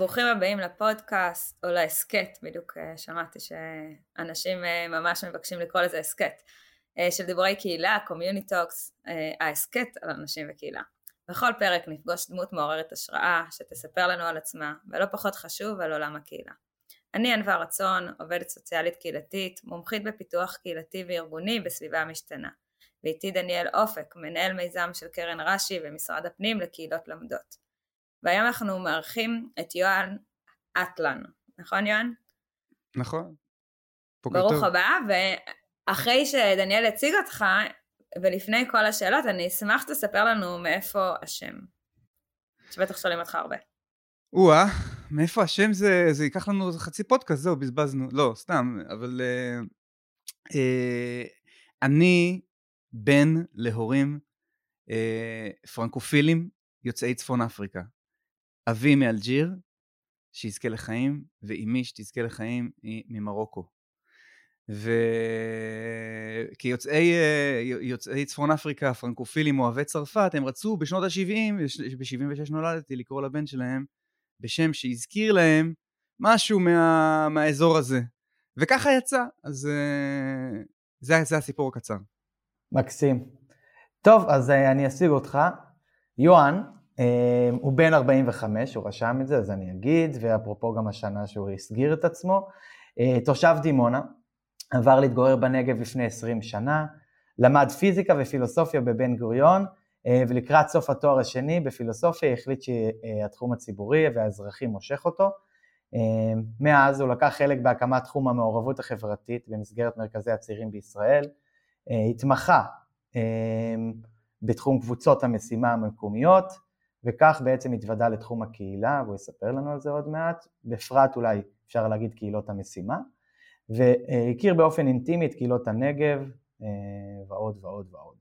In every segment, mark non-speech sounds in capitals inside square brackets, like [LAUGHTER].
ברוכים הבאים לפודקאסט, או להסכת, בדיוק אה, שמעתי שאנשים אה, ממש מבקשים לקרוא לזה הסכת, אה, של דיבורי קהילה, Communi Talks, ההסכת על אנשים וקהילה. בכל פרק נפגוש דמות מעוררת השראה, שתספר לנו על עצמה, ולא פחות חשוב על עולם הקהילה. אני ענווה רצון, עובדת סוציאלית קהילתית, מומחית בפיתוח קהילתי וארגוני בסביבה משתנה. ואיתי דניאל אופק, מנהל מיזם של קרן רש"י ומשרד הפנים לקהילות לומדות. והיום אנחנו מארחים את יוהן אטלן, נכון יוהן? נכון. ברוך טוב. הבא, ואחרי שדניאל הציג אותך, ולפני כל השאלות, אני אשמח שתספר לנו מאיפה השם. שבטח שואלים אותך הרבה. או-אה, מאיפה השם זה, זה ייקח לנו חצי פודקאסט, זהו, בזבזנו. לא, סתם, אבל... אה, אה, אני בן להורים אה, פרנקופילים יוצאי צפון אפריקה. אבי מאלג'יר, שיזכה לחיים, ואימי שתזכה לחיים היא ממרוקו. וכיוצאי יוצאי צפון אפריקה, פרנקופילים אוהבי צרפת, הם רצו בשנות ה-70, ב-76 נולדתי, לקרוא לבן שלהם בשם שהזכיר להם משהו מה, מהאזור הזה. וככה יצא, אז אה, זה, זה הסיפור הקצר. מקסים. טוב, אז אה, אני אשיג אותך. יוהן, הוא בן 45, הוא רשם את זה, אז אני אגיד, ואפרופו גם השנה שהוא הסגיר את עצמו. אה, תושב דימונה, עבר להתגורר בנגב לפני 20 שנה, למד פיזיקה ופילוסופיה בבן גוריון, אה, ולקראת סוף התואר השני בפילוסופיה החליט שהתחום הציבורי והאזרחי מושך אותו. אמ, מאז הוא לקח חלק בהקמת תחום המעורבות החברתית במסגרת מרכזי הצעירים בישראל, אה, התמחה בתחום קבוצות המשימה המקומיות, וכך בעצם התוודע לתחום הקהילה, והוא יספר לנו על זה עוד מעט, בפרט אולי אפשר להגיד קהילות המשימה, והכיר באופן אינטימי את קהילות הנגב אה, ועוד ועוד ועוד.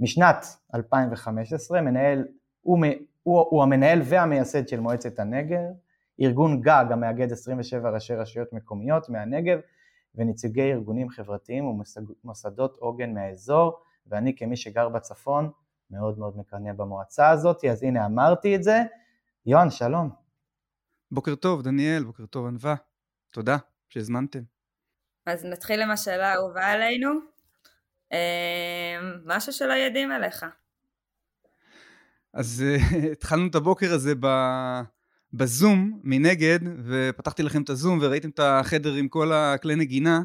משנת 2015 מנהל, הוא, הוא, הוא המנהל והמייסד של מועצת הנגב, ארגון גג המאגד 27 ראשי רשויות מקומיות מהנגב ונציגי ארגונים חברתיים ומוסדות עוגן מהאזור, ואני כמי שגר בצפון מאוד מאוד מקנא במועצה הזאת, אז הנה אמרתי את זה. יוהן, שלום. בוקר טוב, דניאל, בוקר טוב, ענווה. תודה שהזמנתם. אז נתחיל עם השאלה האהובה עלינו. אמ, משהו שלא יודעים עליך. אז uh, [LAUGHS] התחלנו את הבוקר הזה ב... בזום מנגד, ופתחתי לכם את הזום וראיתם את החדר עם כל הכלי נגינה.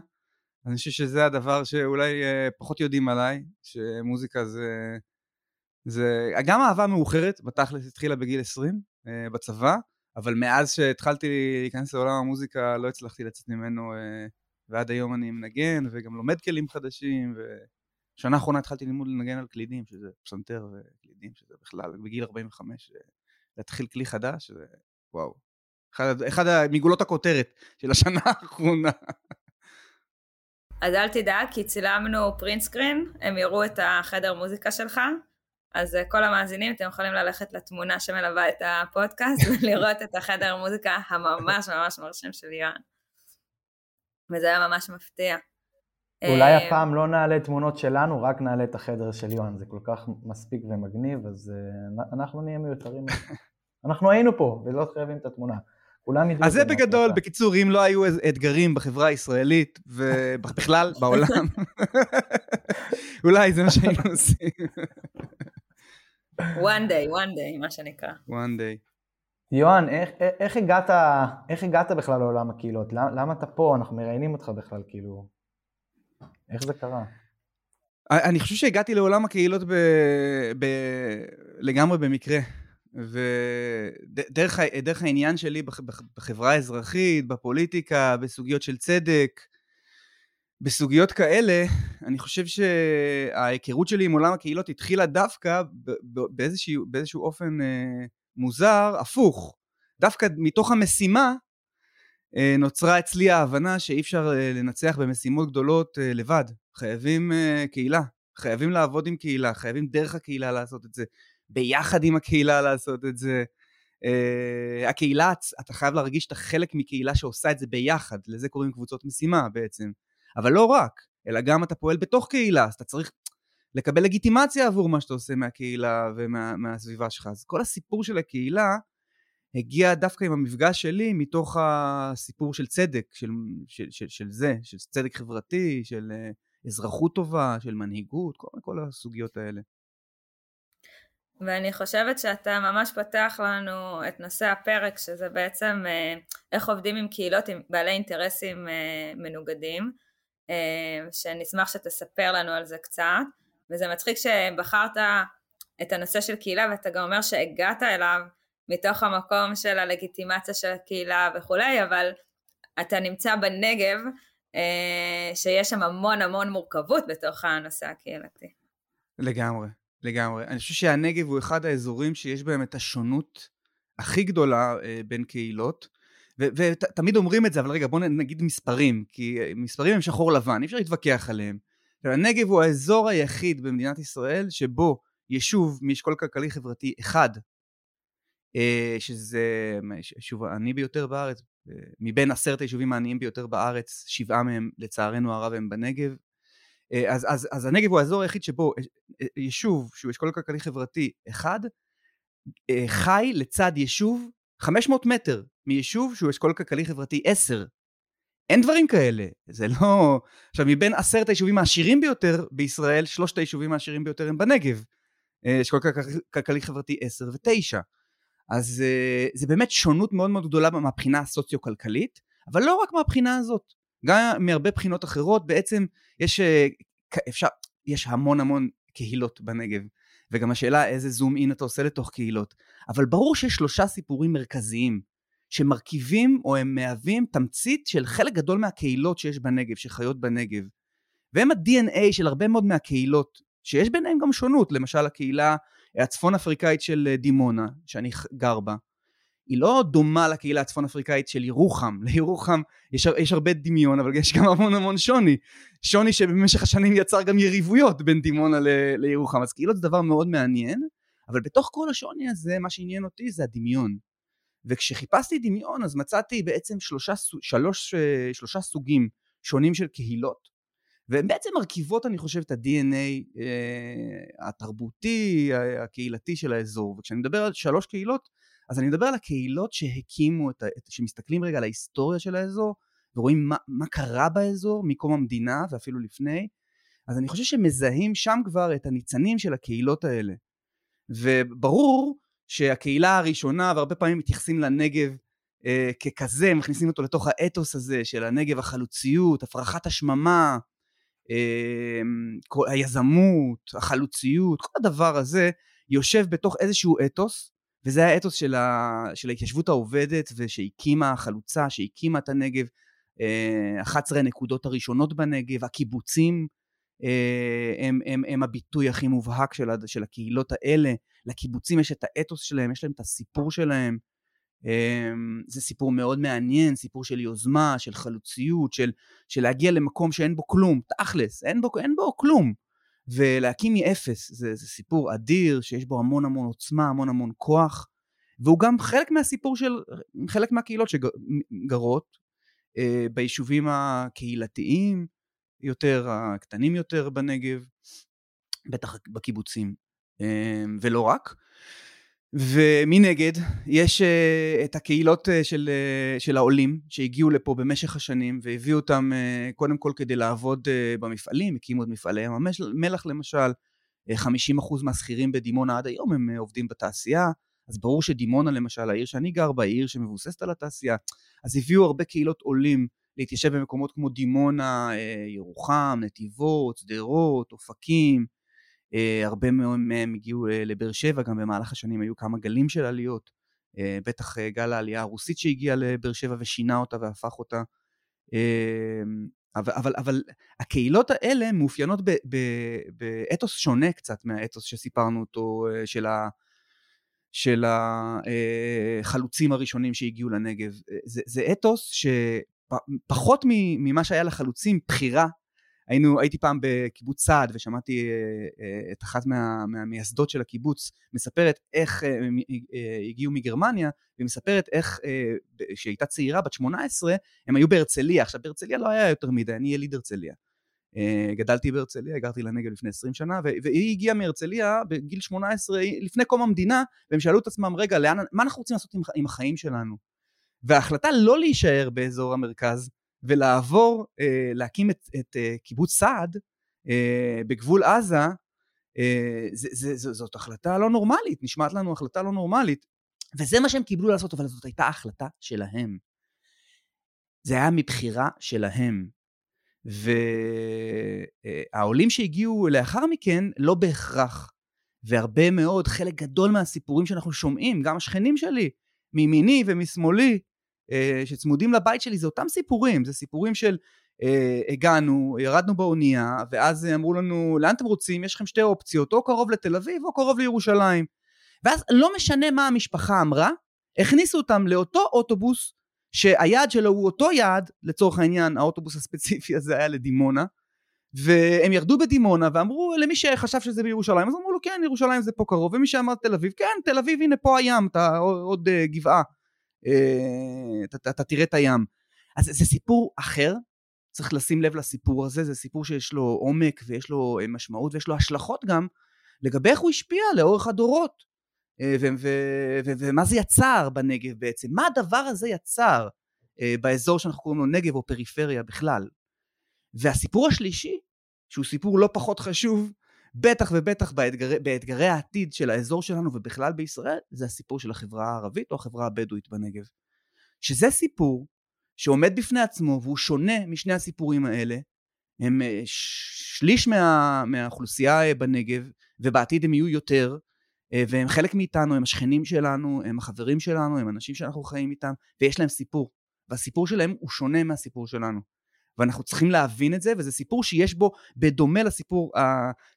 אני חושב שזה הדבר שאולי uh, פחות יודעים עליי, שמוזיקה זה זה גם אהבה מאוחרת, בתכלס התחילה בגיל 20 אה, בצבא, אבל מאז שהתחלתי להיכנס לעולם המוזיקה לא הצלחתי לצאת ממנו, אה, ועד היום אני מנגן וגם לומד כלים חדשים, ושנה האחרונה התחלתי ללמוד לנגן על קלידים, שזה פסנתר וקלידים, שזה בכלל, בגיל 45, אה, להתחיל כלי חדש, זה וואו. אחד, אחד מגולות הכותרת של השנה [LAUGHS] האחרונה. אז אל תדאג, כי צילמנו פרינט סקרין, הם יראו את החדר מוזיקה שלך, אז אה, כל המאזינים אתם יכולים ללכת לתמונה שמלווה את הפודקאסט [LAUGHS] ולראות את החדר המוזיקה הממש ממש מרשים של יואן. וזה היה ממש מפתיע. אולי אה, הפעם לא נעלה תמונות שלנו, רק נעלה את החדר של יואן, זה כל כך מספיק ומגניב, אז אה, אנחנו נהיה מיותרים. [LAUGHS] אנחנו היינו פה, ולא חייבים את התמונה. כולם ידעו... אז זה בגדול, בקיצור, אם לא היו אתגרים בחברה הישראלית, ובכלל [LAUGHS] בעולם, [LAUGHS] אולי זה מה שהיינו עושים. one day, one day, מה שנקרא. one day. יוהן, איך, איך, הגעת, איך הגעת בכלל לעולם הקהילות? למה, למה אתה פה? אנחנו מראיינים אותך בכלל, כאילו... איך זה קרה? אני חושב שהגעתי לעולם הקהילות ב, ב, לגמרי במקרה. ודרך העניין שלי בחברה האזרחית, בפוליטיקה, בסוגיות של צדק, בסוגיות כאלה, אני חושב שההיכרות שלי עם עולם הקהילות התחילה דווקא באיזשהו, באיזשהו אופן אה, מוזר, הפוך. דווקא מתוך המשימה אה, נוצרה אצלי ההבנה שאי אפשר אה, לנצח במשימות גדולות אה, לבד. חייבים קהילה, חייבים לעבוד עם קהילה, חייבים דרך הקהילה לעשות את זה, ביחד עם הקהילה לעשות את זה. הקהילה, אתה חייב להרגיש שאתה חלק מקהילה שעושה את זה ביחד, לזה קוראים קבוצות משימה בעצם. אבל לא רק, אלא גם אתה פועל בתוך קהילה, אז אתה צריך לקבל לגיטימציה עבור מה שאתה עושה מהקהילה ומהסביבה ומה, שלך. אז כל הסיפור של הקהילה הגיע דווקא עם המפגש שלי מתוך הסיפור של צדק, של, של, של, של זה, של צדק חברתי, של uh, אזרחות טובה, של מנהיגות, כל, כל הסוגיות האלה. ואני חושבת שאתה ממש פתח לנו את נושא הפרק, שזה בעצם אה, איך עובדים עם קהילות עם בעלי אינטרסים אה, מנוגדים, אה, שנשמח שתספר לנו על זה קצת, וזה מצחיק שבחרת את הנושא של קהילה ואתה גם אומר שהגעת אליו מתוך המקום של הלגיטימציה של הקהילה וכולי, אבל אתה נמצא בנגב, שיש שם המון המון מורכבות בתוך הנושא הקהילתי. לגמרי. לגמרי. אני חושב שהנגב הוא אחד האזורים שיש בהם את השונות הכי גדולה אה, בין קהילות. ותמיד אומרים את זה, אבל רגע, בואו נגיד מספרים, כי אה, מספרים הם שחור לבן, אי אפשר להתווכח עליהם. הנגב הוא האזור היחיד במדינת ישראל שבו יישוב מאשכול כלכלי חברתי אחד, אה, שזה היישוב העני ביותר בארץ, אה, מבין עשרת היישובים העניים ביותר בארץ, שבעה מהם לצערנו הרב הם בנגב, אה, אז, אז, אז הנגב הוא האזור היחיד שבו יישוב שהוא אשכול כלכלי חברתי אחד חי לצד יישוב 500 מטר מיישוב שהוא אשכול כלכלי חברתי 10. אין דברים כאלה, זה לא... [LAUGHS] עכשיו מבין עשרת היישובים העשירים ביותר בישראל, שלושת היישובים העשירים ביותר הם בנגב. אשכול כלכלי חברתי 10 ו-9. אז זה באמת שונות מאוד מאוד גדולה מהבחינה הסוציו-כלכלית, אבל לא רק מהבחינה הזאת. גם מהרבה בחינות אחרות בעצם יש, אה, אפשר, יש המון המון קהילות בנגב וגם השאלה איזה זום אין אתה עושה לתוך קהילות אבל ברור שיש שלושה סיפורים מרכזיים שמרכיבים או הם מהווים תמצית של חלק גדול מהקהילות שיש בנגב, שחיות בנגב. והם ה-DNA של הרבה מאוד מהקהילות שיש ביניהם גם שונות. למשל הקהילה הצפון אפריקאית של אה, דימונה שאני גר בה היא לא דומה לקהילה הצפון אפריקאית של ירוחם, [LAUGHS] לירוחם יש, יש הרבה דמיון אבל יש גם המון המון שוני, שוני שבמשך השנים יצר גם יריבויות בין דימונה ל, לירוחם, אז כאילו זה דבר מאוד מעניין, אבל בתוך כל השוני הזה מה שעניין אותי זה הדמיון, וכשחיפשתי דמיון אז מצאתי בעצם שלושה, שלוש, שלושה סוגים שונים של קהילות, והן בעצם מרכיבות אני חושב את ה-DNA אה, התרבותי, הקהילתי של האזור, וכשאני מדבר על שלוש קהילות אז אני מדבר על הקהילות שהקימו, את ה, שמסתכלים רגע על ההיסטוריה של האזור ורואים מה, מה קרה באזור מקום המדינה ואפילו לפני, אז אני חושב שמזהים שם כבר את הניצנים של הקהילות האלה. וברור שהקהילה הראשונה, והרבה פעמים מתייחסים לנגב אה, ככזה, מכניסים אותו לתוך האתוס הזה של הנגב, החלוציות, הפרחת השממה, אה, היזמות, החלוציות, כל הדבר הזה יושב בתוך איזשהו אתוס וזה האתוס של, ה, של ההתיישבות העובדת ושהקימה החלוצה, שהקימה את הנגב, 11 אה, הנקודות הראשונות בנגב, הקיבוצים אה, הם, הם, הם הביטוי הכי מובהק של, של הקהילות האלה, לקיבוצים יש את האתוס שלהם, יש להם את הסיפור שלהם, אה, זה סיפור מאוד מעניין, סיפור של יוזמה, של חלוציות, של, של להגיע למקום שאין בו כלום, תכלס, אין בו, אין בו כלום. ולהקים מאפס זה, זה סיפור אדיר שיש בו המון המון עוצמה, המון המון כוח. והוא גם חלק מהסיפור של חלק מהקהילות שגרות אה, ביישובים הקהילתיים יותר, הקטנים יותר בנגב, בטח בקיבוצים ולא רק. ומנגד יש uh, את הקהילות uh, של, uh, של העולים שהגיעו לפה במשך השנים והביאו אותם קודם כל כדי לעבוד במפעלים, הקימו את מפעלי ים המלח למשל, uh, 50% מהשכירים בדימונה עד היום הם עובדים בתעשייה, אז ברור שדימונה למשל, העיר שאני גר בה, היא עיר שמבוססת על התעשייה, אז הביאו הרבה קהילות עולים להתיישב במקומות כמו דימונה, ירוחם, נתיבות, שדרות, אופקים, הרבה מהם הגיעו uh, לבאר שבע, גם במהלך השנים היו כמה גלים של עליות, uh, בטח גל העלייה הרוסית שהגיעה לבאר שבע ושינה אותה והפך אותה. אבל, אבל, אבל הקהילות האלה מאופיינות באתוס שונה קצת מהאתוס שסיפרנו אותו של, ה, של החלוצים הראשונים שהגיעו לנגב. זה, זה אתוס שפחות ממה שהיה לחלוצים בחירה היינו, הייתי פעם בקיבוץ סעד ושמעתי את אחת מה, מהמייסדות של הקיבוץ מספרת איך הם הגיעו מגרמניה, והיא מספרת איך, הייתה צעירה, בת 18, הם היו בהרצליה. עכשיו בהרצליה לא היה יותר מדי, אני יליד הרצליה. גדלתי בהרצליה, הגרתי לנגב לפני 20 שנה, והיא הגיעה מהרצליה בגיל 18, לפני קום המדינה, והם שאלו את עצמם, רגע, לאן, מה אנחנו רוצים לעשות עם, עם החיים שלנו? וההחלטה לא להישאר באזור המרכז, ולעבור, אה, להקים את, את אה, קיבוץ סעד אה, בגבול עזה, אה, זה, זה, זה, זאת החלטה לא נורמלית, נשמעת לנו החלטה לא נורמלית, וזה מה שהם קיבלו לעשות, אבל זאת הייתה החלטה שלהם. זה היה מבחירה שלהם. והעולים שהגיעו לאחר מכן לא בהכרח, והרבה מאוד, חלק גדול מהסיפורים שאנחנו שומעים, גם השכנים שלי, מימיני ומשמאלי, אה, שצמודים לבית שלי, זה אותם סיפורים, זה סיפורים של אה, הגענו, ירדנו באונייה, ואז אמרו לנו, לאן אתם רוצים? יש לכם שתי אופציות, או קרוב לתל אביב או קרוב לירושלים. ואז לא משנה מה המשפחה אמרה, הכניסו אותם לאותו אוטובוס שהיעד שלו הוא אותו יעד, לצורך העניין האוטובוס הספציפי הזה היה לדימונה, והם ירדו בדימונה ואמרו למי שחשב שזה בירושלים, אז אמרו לו כן ירושלים זה פה קרוב, ומי שאמר תל אביב, כן תל אביב הנה פה הים, אתה עוד uh, גבעה, אתה, אתה, אתה תראה את הים. אז זה סיפור אחר, צריך לשים לב לסיפור הזה, זה סיפור שיש לו עומק ויש לו uh, משמעות ויש לו השלכות גם לגבי איך הוא השפיע לאורך הדורות. אה, ומה זה יצר בנגב בעצם, מה הדבר הזה יצר אה, באזור שאנחנו קוראים לו נגב או פריפריה בכלל. והסיפור השלישי, שהוא סיפור לא פחות חשוב, בטח ובטח באתגרי, באתגרי העתיד של האזור שלנו ובכלל בישראל, זה הסיפור של החברה הערבית או החברה הבדואית בנגב. שזה סיפור שעומד בפני עצמו והוא שונה משני הסיפורים האלה, הם אה, שליש מה, מהאוכלוסייה בנגב ובעתיד הם יהיו יותר, אה, והם חלק מאיתנו, הם השכנים שלנו, הם החברים שלנו, הם אנשים שאנחנו חיים איתם, ויש להם סיפור. והסיפור שלהם הוא שונה מהסיפור שלנו. ואנחנו צריכים להבין את זה, וזה סיפור שיש בו, בדומה לסיפור uh,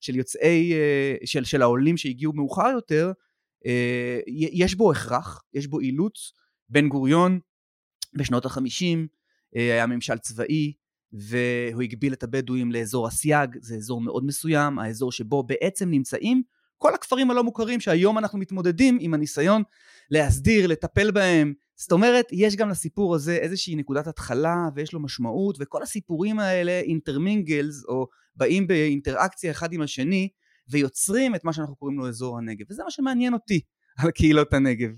של יוצאי, uh, של, של העולים שהגיעו מאוחר יותר, uh, יש בו הכרח, יש בו אילוץ. בן גוריון בשנות החמישים uh, היה ממשל צבאי, והוא הגביל את הבדואים לאזור הסייג, זה אזור מאוד מסוים, האזור שבו בעצם נמצאים כל הכפרים הלא מוכרים שהיום אנחנו מתמודדים עם הניסיון להסדיר, לטפל בהם. זאת אומרת, יש גם לסיפור הזה איזושהי נקודת התחלה ויש לו משמעות, וכל הסיפורים האלה אינטרמינגלס, או באים באינטראקציה אחד עם השני, ויוצרים את מה שאנחנו קוראים לו אזור הנגב. וזה מה שמעניין אותי [LAUGHS] על קהילות הנגב.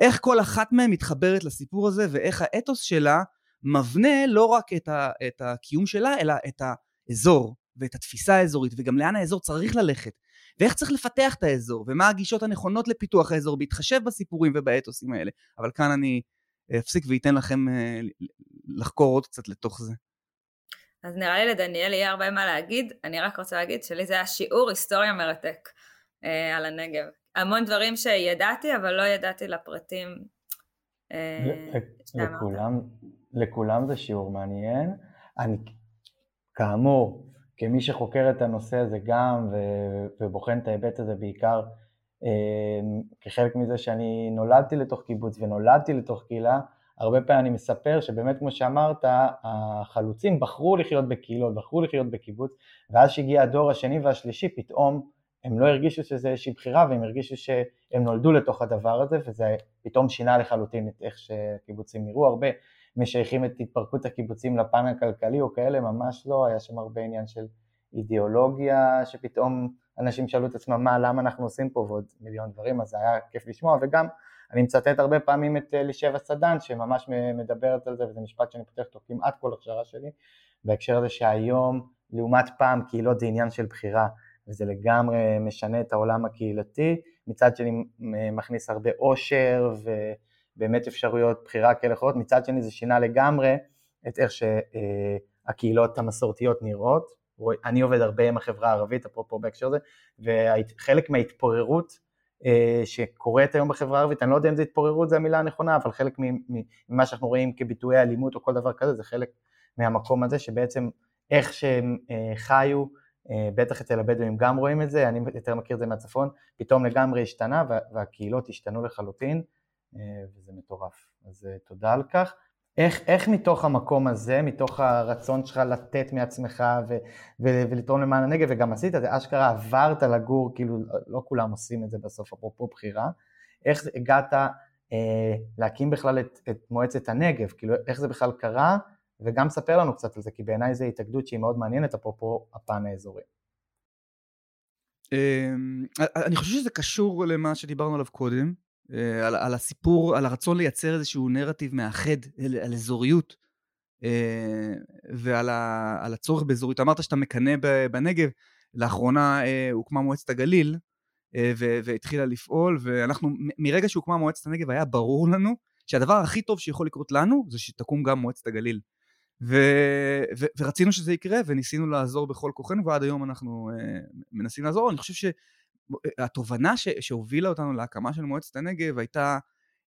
איך כל אחת מהן מתחברת לסיפור הזה, ואיך האתוס שלה מבנה לא רק את, ה, את הקיום שלה, אלא את האזור, ואת התפיסה האזורית, וגם לאן האזור צריך ללכת. ואיך צריך לפתח את האזור, ומה הגישות הנכונות לפיתוח האזור, בהתחשב בסיפורים ובאתוסים האלה. אבל כאן אני אפסיק ואתן לכם אה, לחקור עוד קצת לתוך זה. אז נראה לי לדניאל יהיה הרבה מה להגיד, אני רק רוצה להגיד שלי זה היה שיעור היסטוריה מרתק אה, על הנגב. המון דברים שידעתי, אבל לא ידעתי לפרטים. אה, לכולם, לכולם זה שיעור מעניין. אני, כאמור, כמי שחוקר את הנושא הזה גם ובוחן את ההיבט הזה בעיקר אמ, כחלק מזה שאני נולדתי לתוך קיבוץ ונולדתי לתוך קהילה, הרבה פעמים אני מספר שבאמת כמו שאמרת, החלוצים בחרו לחיות בקהילות, בחרו לחיות בקיבוץ, ואז שהגיע הדור השני והשלישי פתאום הם לא הרגישו שזה איזושהי בחירה והם הרגישו שהם נולדו לתוך הדבר הזה וזה פתאום שינה לחלוטין את איך שקיבוצים נראו. הרבה משייכים את התפרקות הקיבוצים לפן הכלכלי או כאלה, ממש לא, היה שם הרבה עניין של אידיאולוגיה, שפתאום אנשים שאלו את עצמם מה, למה אנחנו עושים פה? ועוד מיליון דברים, אז זה היה כיף לשמוע, וגם אני מצטט הרבה פעמים את אלישבע סדן, שממש מדברת על זה, וזה משפט שאני פותח אותו כמעט כל הכשרה שלי, בהקשר הזה שהיום, לעומת פעם, קהילות זה עניין של בחירה, וזה לגמרי משנה את העולם הקהילתי, מצד שני מכניס הרבה אושר, ו... באמת אפשרויות בחירה כאלה אחרות, מצד שני זה שינה לגמרי את איך שהקהילות המסורתיות נראות, אני עובד הרבה עם החברה הערבית, אפרופו בהקשר הזה, וחלק מההתפוררות אה, שקורית היום בחברה הערבית, אני לא יודע אם זה התפוררות זה המילה הנכונה, אבל חלק ממה שאנחנו רואים כביטויי אלימות או כל דבר כזה, זה חלק מהמקום הזה שבעצם איך שהם אה, חיו, אה, בטח אצל הבדואים גם רואים את זה, אני יותר מכיר את זה מהצפון, פתאום לגמרי השתנה והקהילות השתנו לחלוטין. אה, וזה מטורף. אז אה, תודה על כך. איך, איך מתוך המקום הזה, מתוך הרצון שלך לתת מעצמך ו, ו, ולתרום למען הנגב, וגם עשית את זה, אשכרה עברת לגור, כאילו לא כולם עושים את זה בסוף, אפרופו בחירה, איך הגעת אה, להקים בכלל את, את מועצת הנגב, כאילו איך זה בכלל קרה, וגם ספר לנו קצת על זה, כי בעיניי זו התאגדות שהיא מאוד מעניינת, אפרופו הפן האזורי. אמ, אני חושב שזה קשור למה שדיברנו עליו קודם, על, על הסיפור, על הרצון לייצר איזשהו נרטיב מאחד, על, על אזוריות, אה, ועל ה, על הצורך באזוריות. אמרת שאתה מקנא בנגב, לאחרונה אה, הוקמה מועצת הגליל, והתחילה לפעול, ואנחנו, מרגע שהוקמה מועצת הנגב היה ברור לנו שהדבר הכי טוב שיכול לקרות לנו זה שתקום גם מועצת הגליל. ו, ו, ורצינו שזה יקרה וניסינו לעזור בכל כוחנו ועד היום אנחנו מנסים לעזור. אני חושב שהתובנה ש, שהובילה אותנו להקמה של מועצת הנגב הייתה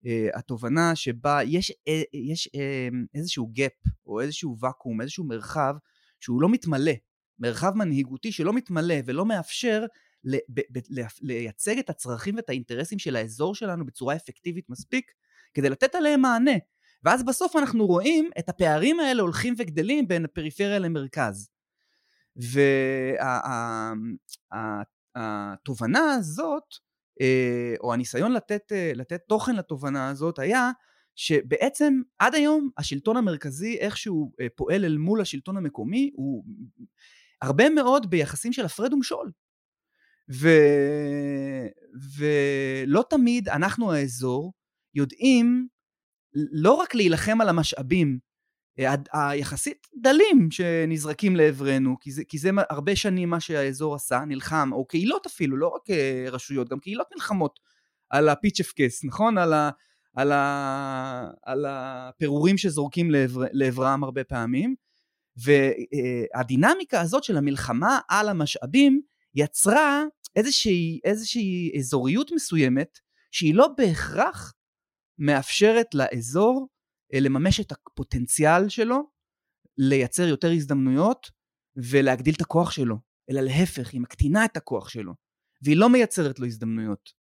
uh, התובנה שבה יש, uh, יש uh, איזשהו gap או איזשהו ואקום, איזשהו מרחב שהוא לא מתמלא, מרחב מנהיגותי שלא מתמלא ולא מאפשר ל, ב, ב, לייצג את הצרכים ואת האינטרסים של האזור שלנו בצורה אפקטיבית מספיק כדי לתת עליהם מענה. ואז בסוף אנחנו רואים את הפערים האלה הולכים וגדלים בין הפריפריה למרכז. והתובנה הזאת, אה, או הניסיון לתת, אה, לתת תוכן לתובנה הזאת היה שבעצם עד היום השלטון המרכזי איכשהו אה, פועל אל מול השלטון המקומי הוא הרבה מאוד ביחסים של הפרד ומשול. ו... ולא תמיד אנחנו האזור יודעים לא רק להילחם על המשאבים היחסית דלים שנזרקים לעברנו, כי זה, כי זה הרבה שנים מה שהאזור עשה, נלחם, או קהילות אפילו, לא רק אה, רשויות, גם קהילות נלחמות על הפיצ'ף קייס, נכון? על, ה, על, ה, על הפירורים שזורקים לעבר, לעברם הרבה פעמים, והדינמיקה הזאת של המלחמה על המשאבים יצרה איזושהי, איזושהי אזוריות מסוימת שהיא לא בהכרח מאפשרת לאזור אה, לממש את הפוטנציאל שלו, לייצר יותר הזדמנויות ולהגדיל את הכוח שלו, אלא להפך, היא מקטינה את הכוח שלו, והיא לא מייצרת לו הזדמנויות.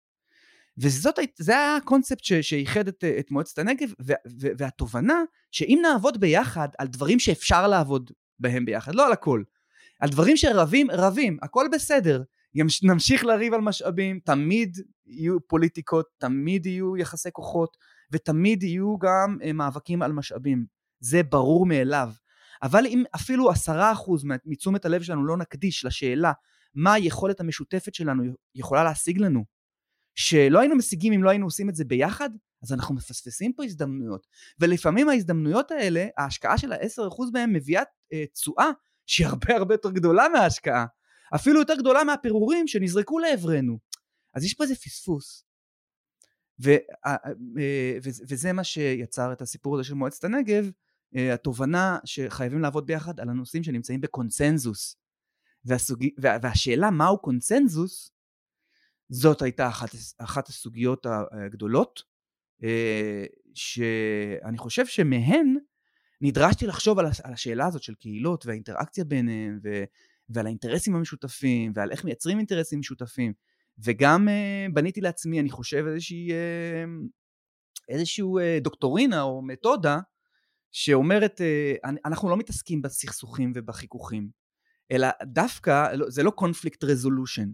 וזה היה הקונספט שאיחד את, את מועצת הנגב, והתובנה שאם נעבוד ביחד על דברים שאפשר לעבוד בהם ביחד, לא על הכל, על דברים שרבים, רבים, הכל בסדר, נמשיך לריב על משאבים, תמיד יהיו פוליטיקות, תמיד יהיו יחסי כוחות, ותמיד יהיו גם אה, מאבקים על משאבים. זה ברור מאליו. אבל אם אפילו עשרה אחוז מתשומת הלב שלנו לא נקדיש לשאלה מה היכולת המשותפת שלנו יכולה להשיג לנו, שלא היינו משיגים אם לא היינו עושים את זה ביחד, אז אנחנו מפספסים פה הזדמנויות. ולפעמים ההזדמנויות האלה, ההשקעה של ה-10% בהן מביאה אה, תשואה שהיא הרבה הרבה יותר גדולה מההשקעה. אפילו יותר גדולה מהפירורים שנזרקו לעברנו. אז יש פה איזה פספוס. ו, אה, אה, וזה מה שיצר את הסיפור הזה של מועצת הנגב, אה, התובנה שחייבים לעבוד ביחד על הנושאים שנמצאים בקונצנזוס. והסוג... והשאלה מהו קונצנזוס, זאת הייתה אחת, אחת הסוגיות הגדולות, שאני חושב שמהן נדרשתי לחשוב על השאלה הזאת של קהילות והאינטראקציה ביניהם ועל האינטרסים המשותפים ועל איך מייצרים אינטרסים משותפים וגם uh, בניתי לעצמי אני חושב איזושהי uh, איזשהו uh, דוקטורינה או מתודה שאומרת אנחנו לא מתעסקים בסכסוכים ובחיכוכים אלא דווקא לא, זה לא קונפליקט רזולושן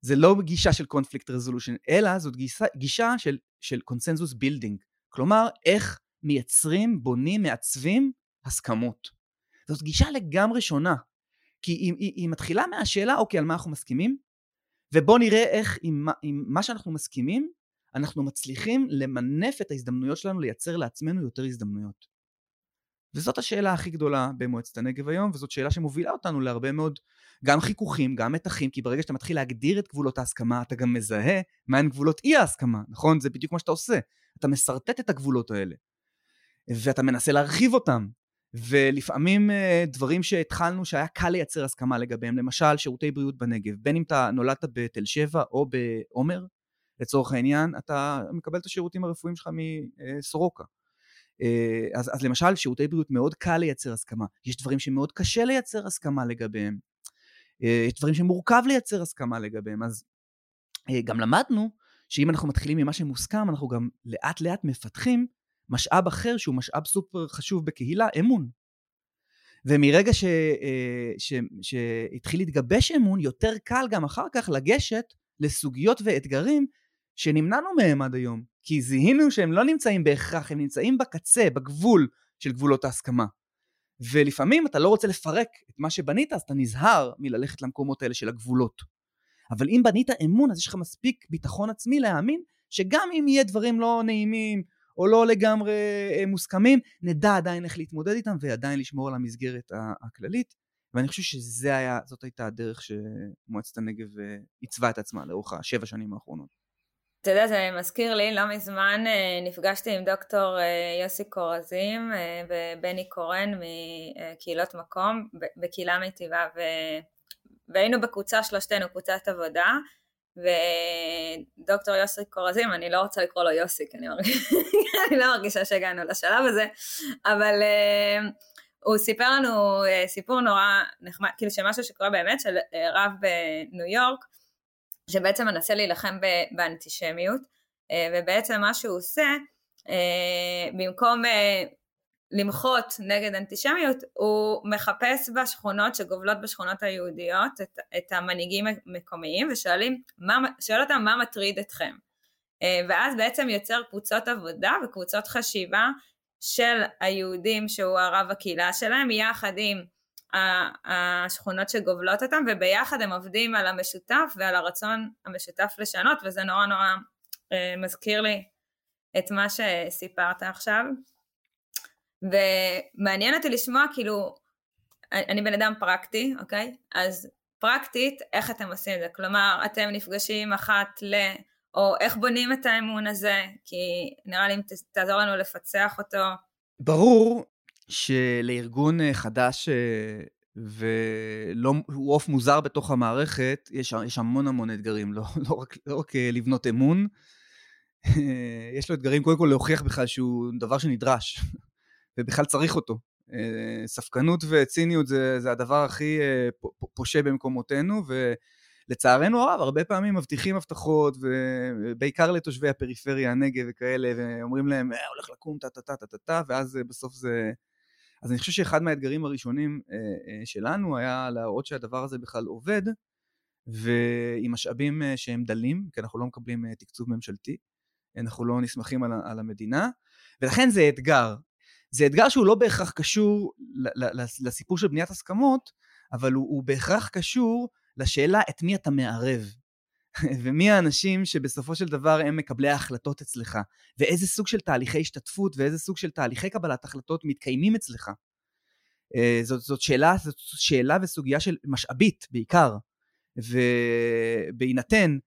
זה לא גישה של conflict resolution אלא זאת גישה, גישה של, של consensus building כלומר איך מייצרים בונים מעצבים הסכמות. זאת גישה לגמרי שונה כי היא, היא, היא מתחילה מהשאלה, אוקיי, על מה אנחנו מסכימים, ובואו נראה איך עם, עם מה שאנחנו מסכימים, אנחנו מצליחים למנף את ההזדמנויות שלנו לייצר לעצמנו יותר הזדמנויות. וזאת השאלה הכי גדולה במועצת הנגב היום, וזאת שאלה שמובילה אותנו להרבה מאוד גם חיכוכים, גם מתחים, כי ברגע שאתה מתחיל להגדיר את גבולות ההסכמה, אתה גם מזהה מהן גבולות אי ההסכמה, נכון? זה בדיוק מה שאתה עושה. אתה משרטט את הגבולות האלה. ואתה מנסה להרחיב אותם, ולפעמים אה, דברים שהתחלנו שהיה קל לייצר הסכמה לגביהם, למשל שירותי בריאות בנגב, בין אם אתה נולדת בתל שבע או בעומר, לצורך העניין, אתה מקבל את השירותים הרפואיים שלך מסורוקה. אה, אז, אז למשל שירותי בריאות מאוד קל לייצר הסכמה, יש דברים שמאוד קשה לייצר הסכמה לגביהם, אה, יש דברים שמורכב לייצר הסכמה לגביהם, אז גם למדנו שאם אנחנו מתחילים ממה שמוסכם, אנחנו גם לאט לאט מפתחים משאב אחר שהוא משאב סופר חשוב בקהילה, אמון. ומרגע ש, אה, ש, שהתחיל להתגבש אמון, יותר קל גם אחר כך לגשת לסוגיות ואתגרים שנמנענו מהם עד היום. כי זיהינו שהם לא נמצאים בהכרח, הם נמצאים בקצה, בגבול של גבולות ההסכמה. ולפעמים אתה לא רוצה לפרק את מה שבנית, אז אתה נזהר מללכת למקומות האלה של הגבולות. אבל אם בנית אמון, אז יש לך מספיק ביטחון עצמי להאמין שגם אם יהיה דברים לא נעימים, או לא לגמרי אה, מוסכמים, נדע עדיין איך להתמודד איתם ועדיין לשמור על המסגרת הכללית. ואני חושב שזאת הייתה הדרך שמועצת הנגב אה, עיצבה את עצמה לאורך השבע שנים האחרונות. אתה יודע, זה מזכיר לי, לא מזמן אה, נפגשתי עם דוקטור יוסי קורזים ובני קורן מקהילות מקום בקהילה מיטיבה והיינו בקבוצה שלושתנו, קבוצת עבודה ודוקטור יוסי קורזים, אני לא רוצה לקרוא לו יוסי, כי אני, מרגיש, [LAUGHS] אני לא מרגישה שהגענו לשלב הזה, אבל uh, הוא סיפר לנו uh, סיפור נורא נחמד, כאילו שמשהו שקורה באמת, של uh, רב בניו יורק, שבעצם מנסה להילחם באנטישמיות, ובעצם מה שהוא עושה, במקום למחות נגד אנטישמיות, הוא מחפש בשכונות שגובלות בשכונות היהודיות את, את המנהיגים המקומיים ושואלים, מה, שואל אותם מה מטריד אתכם. אה, ואז בעצם יוצר קבוצות עבודה וקבוצות חשיבה של היהודים שהוא הרב הקהילה שלהם, יחד עם השכונות שגובלות אותם, וביחד הם עובדים על המשותף ועל הרצון המשותף לשנות, וזה נורא נורא אה, מזכיר לי את מה שסיפרת עכשיו. ומעניין אותי לשמוע כאילו, אני בן אדם פרקטי, אוקיי? אז פרקטית, איך אתם עושים את זה? כלומר, אתם נפגשים אחת ל... או איך בונים את האמון הזה? כי נראה לי אם תעזור לנו לפצח אותו. ברור שלארגון אה, חדש אה, והוא עוף מוזר בתוך המערכת, יש, יש המון המון אתגרים, לא, לא, רק, לא רק אה, לבנות אמון, יש לו אתגרים קודם כל להוכיח בכלל שהוא דבר שנדרש. ובכלל צריך אותו. אה, ספקנות וציניות זה, זה הדבר הכי אה, פושה במקומותינו, ולצערנו הרב, הרבה פעמים מבטיחים הבטחות, ובעיקר לתושבי הפריפריה, הנגב וכאלה, ואומרים להם, אה, הולך לקום טה-טה-טה-טה-טה, ואז בסוף זה... אז אני חושב שאחד מהאתגרים הראשונים שלנו היה להראות שהדבר הזה בכלל עובד, ועם משאבים שהם דלים, כי אנחנו לא מקבלים תקצוב ממשלתי, אנחנו לא נסמכים על, על המדינה, ולכן זה אתגר. זה אתגר שהוא לא בהכרח קשור לסיפור של בניית הסכמות, אבל הוא, הוא בהכרח קשור לשאלה את מי אתה מערב. [LAUGHS] ומי האנשים שבסופו של דבר הם מקבלי ההחלטות אצלך, ואיזה סוג של תהליכי השתתפות ואיזה סוג של תהליכי קבלת החלטות מתקיימים אצלך. אה, זאת, זאת, שאלה, זאת שאלה וסוגיה של משאבית בעיקר, ובהינתן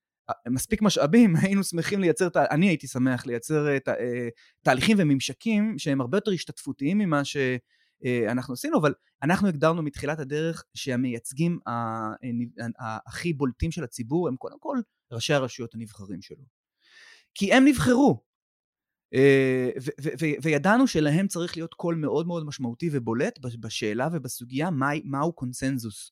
מספיק משאבים, [LAUGHS] היינו שמחים לייצר, אני הייתי שמח לייצר אה, אה, תהליכים וממשקים שהם הרבה יותר השתתפותיים ממה שאנחנו עשינו, אבל אנחנו הגדרנו מתחילת הדרך שהמייצגים הכי בולטים של הציבור הם קודם כל ראשי הרשויות הנבחרים שלו. כי הם נבחרו, אה, וידענו שלהם צריך להיות קול מאוד מאוד משמעותי ובולט בשאלה ובסוגיה מהו קונסנזוס.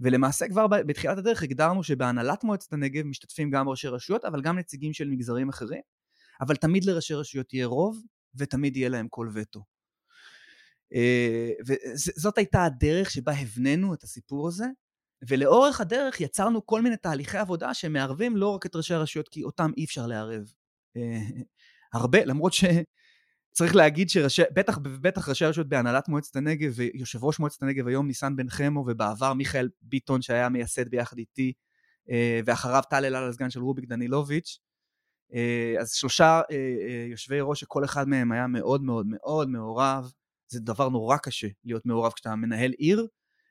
ולמעשה כבר בתחילת הדרך הגדרנו שבהנהלת מועצת הנגב משתתפים גם ראשי רשויות, אבל גם נציגים של מגזרים אחרים, אבל תמיד לראשי רשויות יהיה רוב, ותמיד יהיה להם קול וטו. אה, וזאת הייתה הדרך שבה הבנינו את הסיפור הזה, ולאורך הדרך יצרנו כל מיני תהליכי עבודה שמערבים לא רק את ראשי הרשויות, כי אותם אי אפשר לערב. אה, [LAUGHS] הרבה, למרות ש... צריך להגיד שבטח בטח ראשי הרשויות בהנהלת מועצת הנגב ויושב ראש מועצת הנגב היום ניסן בן חמו ובעבר מיכאל ביטון שהיה מייסד ביחד איתי אה, ואחריו טל אלעל הסגן של רוביק דנילוביץ' אה, אז שלושה אה, יושבי ראש שכל אחד מהם היה מאוד מאוד מאוד מעורב. זה דבר נורא קשה להיות מעורב כשאתה מנהל עיר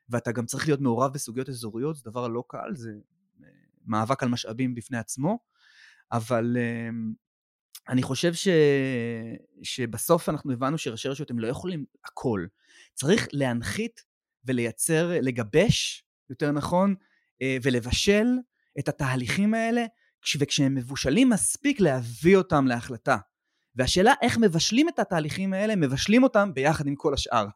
ואתה גם צריך להיות מעורב בסוגיות אזוריות זה דבר לא קל זה מאבק על משאבים בפני עצמו. אבל אני חושב ש... שבסוף אנחנו הבנו שראשי רשויות הם לא יכולים הכל. צריך להנחית ולייצר, לגבש, יותר נכון, אה, ולבשל את התהליכים האלה, וכשהם מבושלים מספיק להביא אותם להחלטה. והשאלה איך מבשלים את התהליכים האלה, מבשלים אותם ביחד עם כל השאר.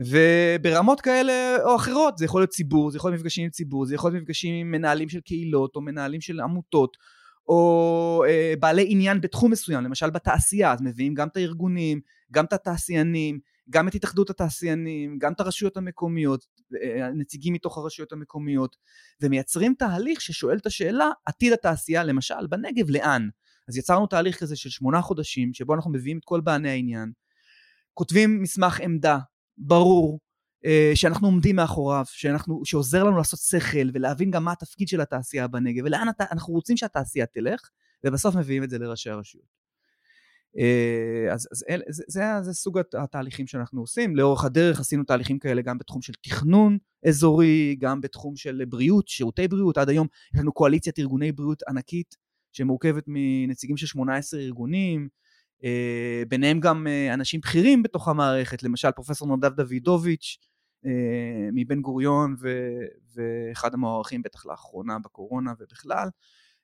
וברמות כאלה או אחרות, זה יכול להיות ציבור, זה יכול להיות מפגשים עם ציבור, זה יכול להיות מפגשים עם מנהלים של קהילות או מנהלים של עמותות, או אה, בעלי עניין בתחום מסוים, למשל בתעשייה, אז מביאים גם את הארגונים, גם את התעשיינים, גם את התאחדות התעשיינים, גם את הרשויות המקומיות, אה, נציגים מתוך הרשויות המקומיות, ומייצרים תהליך ששואל את השאלה, עתיד התעשייה, למשל, בנגב, לאן? אז יצרנו תהליך כזה של שמונה חודשים, שבו אנחנו מביאים את כל בעלי העניין, כותבים מסמך עמדה, ברור, שאנחנו עומדים מאחוריו, שאנחנו, שעוזר לנו לעשות שכל ולהבין גם מה התפקיד של התעשייה בנגב ולאן אנחנו רוצים שהתעשייה תלך, ובסוף מביאים את זה לראשי הרשויות. אה, אז, אז אל, זה, זה, זה סוג התהליכים שאנחנו עושים. לאורך הדרך עשינו תהליכים כאלה גם בתחום של תכנון אזורי, גם בתחום של בריאות, שירותי בריאות. עד היום יש לנו קואליציית ארגוני בריאות ענקית שמורכבת מנציגים של 18 ארגונים, אה, ביניהם גם אנשים בכירים בתוך המערכת, למשל פרופסור נדב דוידוביץ', אה, מבן גוריון ו- ואחד המוערכים בטח לאחרונה בקורונה ובכלל,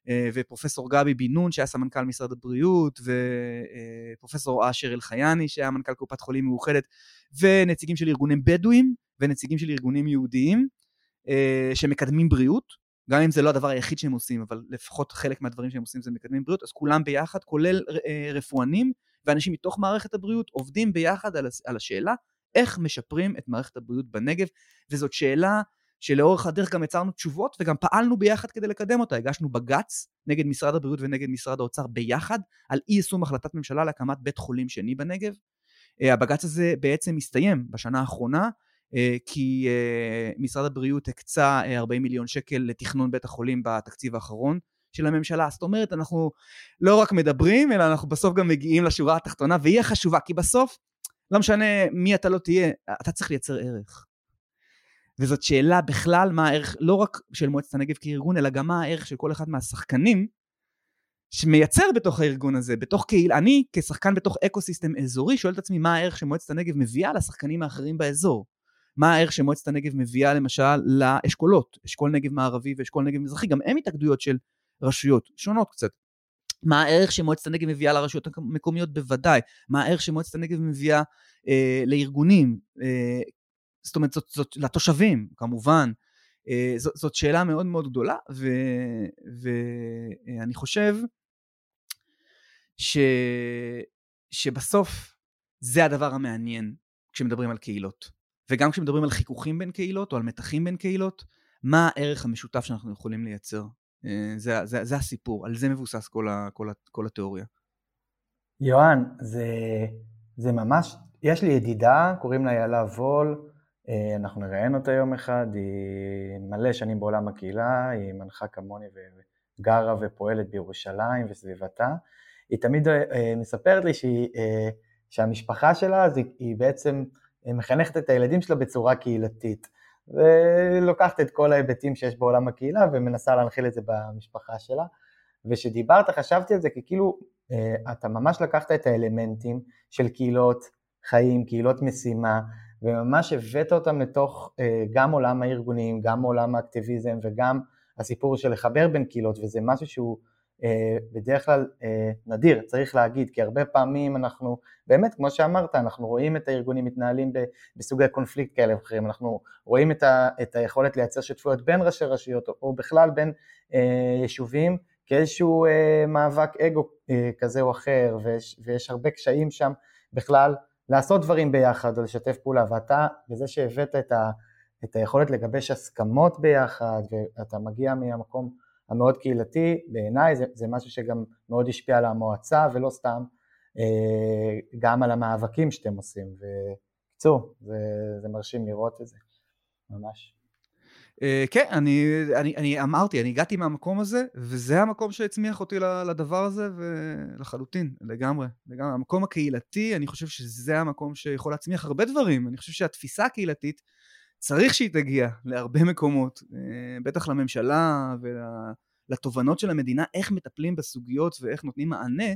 אה, ופרופסור גבי בן נון שהיה סמנכ"ל משרד הבריאות, ופרופסור אשר אלחייני שהיה מנכ"ל קופת חולים מאוחדת, ונציגים של ארגונים בדואים ונציגים של ארגונים יהודיים אה, שמקדמים בריאות. גם אם זה לא הדבר היחיד שהם עושים, אבל לפחות חלק מהדברים שהם עושים זה מקדמים בריאות, אז כולם ביחד, כולל רפואנים ואנשים מתוך מערכת הבריאות, עובדים ביחד על השאלה איך משפרים את מערכת הבריאות בנגב, וזאת שאלה שלאורך הדרך גם יצרנו תשובות וגם פעלנו ביחד כדי לקדם אותה. הגשנו בג"ץ נגד משרד הבריאות ונגד משרד האוצר ביחד על אי יישום החלטת ממשלה להקמת בית חולים שני בנגב. אה, הבג"ץ הזה בעצם הסתיים בשנה האחרונה אה, כי אה, משרד הבריאות הקצה 40 מיליון שקל לתכנון בית החולים בתקציב האחרון של הממשלה. זאת אומרת, אנחנו לא רק מדברים, אלא אנחנו בסוף גם מגיעים לשורה התחתונה, והיא החשובה, כי בסוף לא משנה מי אתה לא תהיה, אתה צריך לייצר ערך. וזאת שאלה בכלל מה הערך, לא רק של מועצת הנגב כארגון, אלא גם מה הערך של כל אחד מהשחקנים שמייצר בתוך הארגון הזה, בתוך קהילה, אני כשחקן בתוך אקו סיסטם אזורי שואל את עצמי מה הערך שמועצת הנגב מביאה לשחקנים האחרים באזור. מה הערך שמועצת הנגב מביאה למשל לאשכולות, אשכול נגב מערבי ואשכול נגב מזרחי, גם הם התאגדויות של רשויות שונות קצת. מה הערך שמועצת הנגב מביאה לרשויות המקומיות? בוודאי, מה הערך שמועצת הנגב מביאה אה, לארגונים, אה, זאת אומרת זאת, זאת לתושבים כמובן, אה, זאת, זאת שאלה מאוד מאוד גדולה ואני חושב ש, שבסוף זה הדבר המעניין כשמדברים על קהילות. וגם כשמדברים על חיכוכים בין קהילות או על מתחים בין קהילות, מה הערך המשותף שאנחנו יכולים לייצר? אה, זה, זה, זה הסיפור, על זה מבוסס כל, ה, כל, ה, כל התיאוריה. יוהן, זה, זה ממש, יש לי ידידה, קוראים לה יאלה וול, אה, אנחנו נראיין אותה יום אחד, היא מלא שנים בעולם הקהילה, היא מנחה כמוני וגרה ופועלת בירושלים וסביבתה. היא תמיד אה, מספרת לי שהיא, שהמשפחה שלה, היא בעצם מחנכת את הילדים שלה בצורה קהילתית. ולוקחת את כל ההיבטים שיש בעולם הקהילה ומנסה להנחיל את זה במשפחה שלה. וכשדיברת חשבתי על זה כי כאילו אה, אתה ממש לקחת את האלמנטים של קהילות חיים, קהילות משימה, וממש הבאת אותם לתוך אה, גם עולם הארגונים, גם עולם האקטיביזם וגם הסיפור של לחבר בין קהילות, וזה משהו שהוא בדרך כלל אה, נדיר, צריך להגיד, כי הרבה פעמים אנחנו, באמת, כמו שאמרת, אנחנו רואים את הארגונים מתנהלים בסוגי קונפליקט כאלה ואחרים, אנחנו רואים את, ה, את היכולת לייצר שותפויות בין ראשי רשויות, או בכלל בין אה, יישובים, כאיזשהו אה, מאבק אגו אה, כזה או אחר, ויש, ויש הרבה קשיים שם בכלל לעשות דברים ביחד או לשתף פעולה, ואתה, בזה שהבאת את, ה, את היכולת לגבש הסכמות ביחד, ואתה מגיע מהמקום המאוד קהילתי, בעיניי זה, זה משהו שגם מאוד השפיע על המועצה ולא סתם אה, גם על המאבקים שאתם עושים. ובקיצור, זה, זה מרשים לראות את זה, ממש. Uh, כן, אני, אני, אני אמרתי, אני הגעתי מהמקום הזה, וזה המקום שהצמיח אותי לדבר הזה, ולחלוטין, לגמרי, לגמרי. המקום הקהילתי, אני חושב שזה המקום שיכול להצמיח הרבה דברים. אני חושב שהתפיסה הקהילתית, צריך שהיא תגיע להרבה מקומות, אה, בטח לממשלה ולתובנות של המדינה, איך מטפלים בסוגיות ואיך נותנים מענה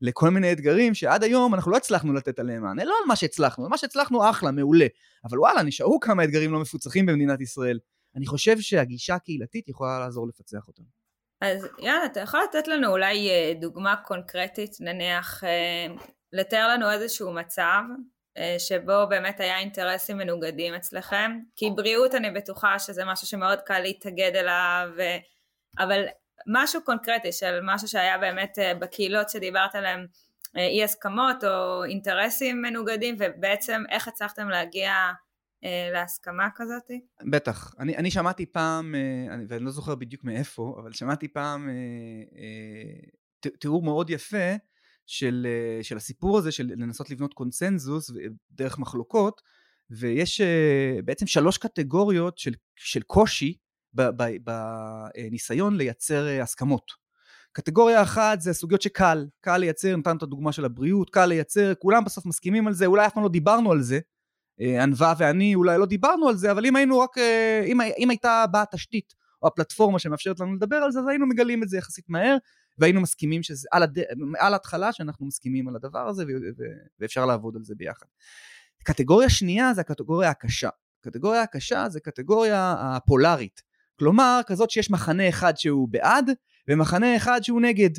לכל מיני אתגרים שעד היום אנחנו לא הצלחנו לתת עליהם מענה, לא על מה שהצלחנו, מה שהצלחנו אחלה, מעולה, אבל וואלה, נשארו כמה אתגרים לא מפוצחים במדינת ישראל. אני חושב שהגישה הקהילתית יכולה לעזור לפצח אותם. אז יאללה, אתה יכול לתת לנו אולי אה, דוגמה קונקרטית, נניח, אה, לתאר לנו איזשהו מצב שבו באמת היה אינטרסים מנוגדים אצלכם, כי בריאות אני בטוחה שזה משהו שמאוד קל להתאגד אליו, אבל משהו קונקרטי של משהו שהיה באמת בקהילות שדיברת עליהן אי הסכמות או אינטרסים מנוגדים ובעצם איך הצלחתם להגיע אה, להסכמה כזאת? בטח. אני, אני שמעתי פעם, אה, אני, ואני לא זוכר בדיוק מאיפה, אבל שמעתי פעם אה, תיאור מאוד יפה של, של הסיפור הזה של לנסות לבנות קונצנזוס דרך מחלוקות, ויש בעצם שלוש קטגוריות של, של קושי בניסיון לייצר הסכמות. קטגוריה אחת זה סוגיות שקל, קל לייצר, נתנו את הדוגמה של הבריאות, קל לייצר, כולם בסוף מסכימים על זה, אולי אף פעם לא דיברנו על זה, אה, ענווה ואני אולי לא דיברנו על זה, אבל אם היינו רק, אה, אם, אם הייתה באה התשתית או הפלטפורמה שמאפשרת לנו לדבר על זה, אז היינו מגלים את זה יחסית מהר, והיינו מסכימים שזה, על, הד... על התחלה שאנחנו מסכימים על הדבר הזה, ו... ו... ואפשר לעבוד על זה ביחד. קטגוריה שנייה זה הקטגוריה הקשה. קטגוריה הקשה זה קטגוריה הפולארית. כלומר, כזאת שיש מחנה אחד שהוא בעד, ומחנה אחד שהוא נגד.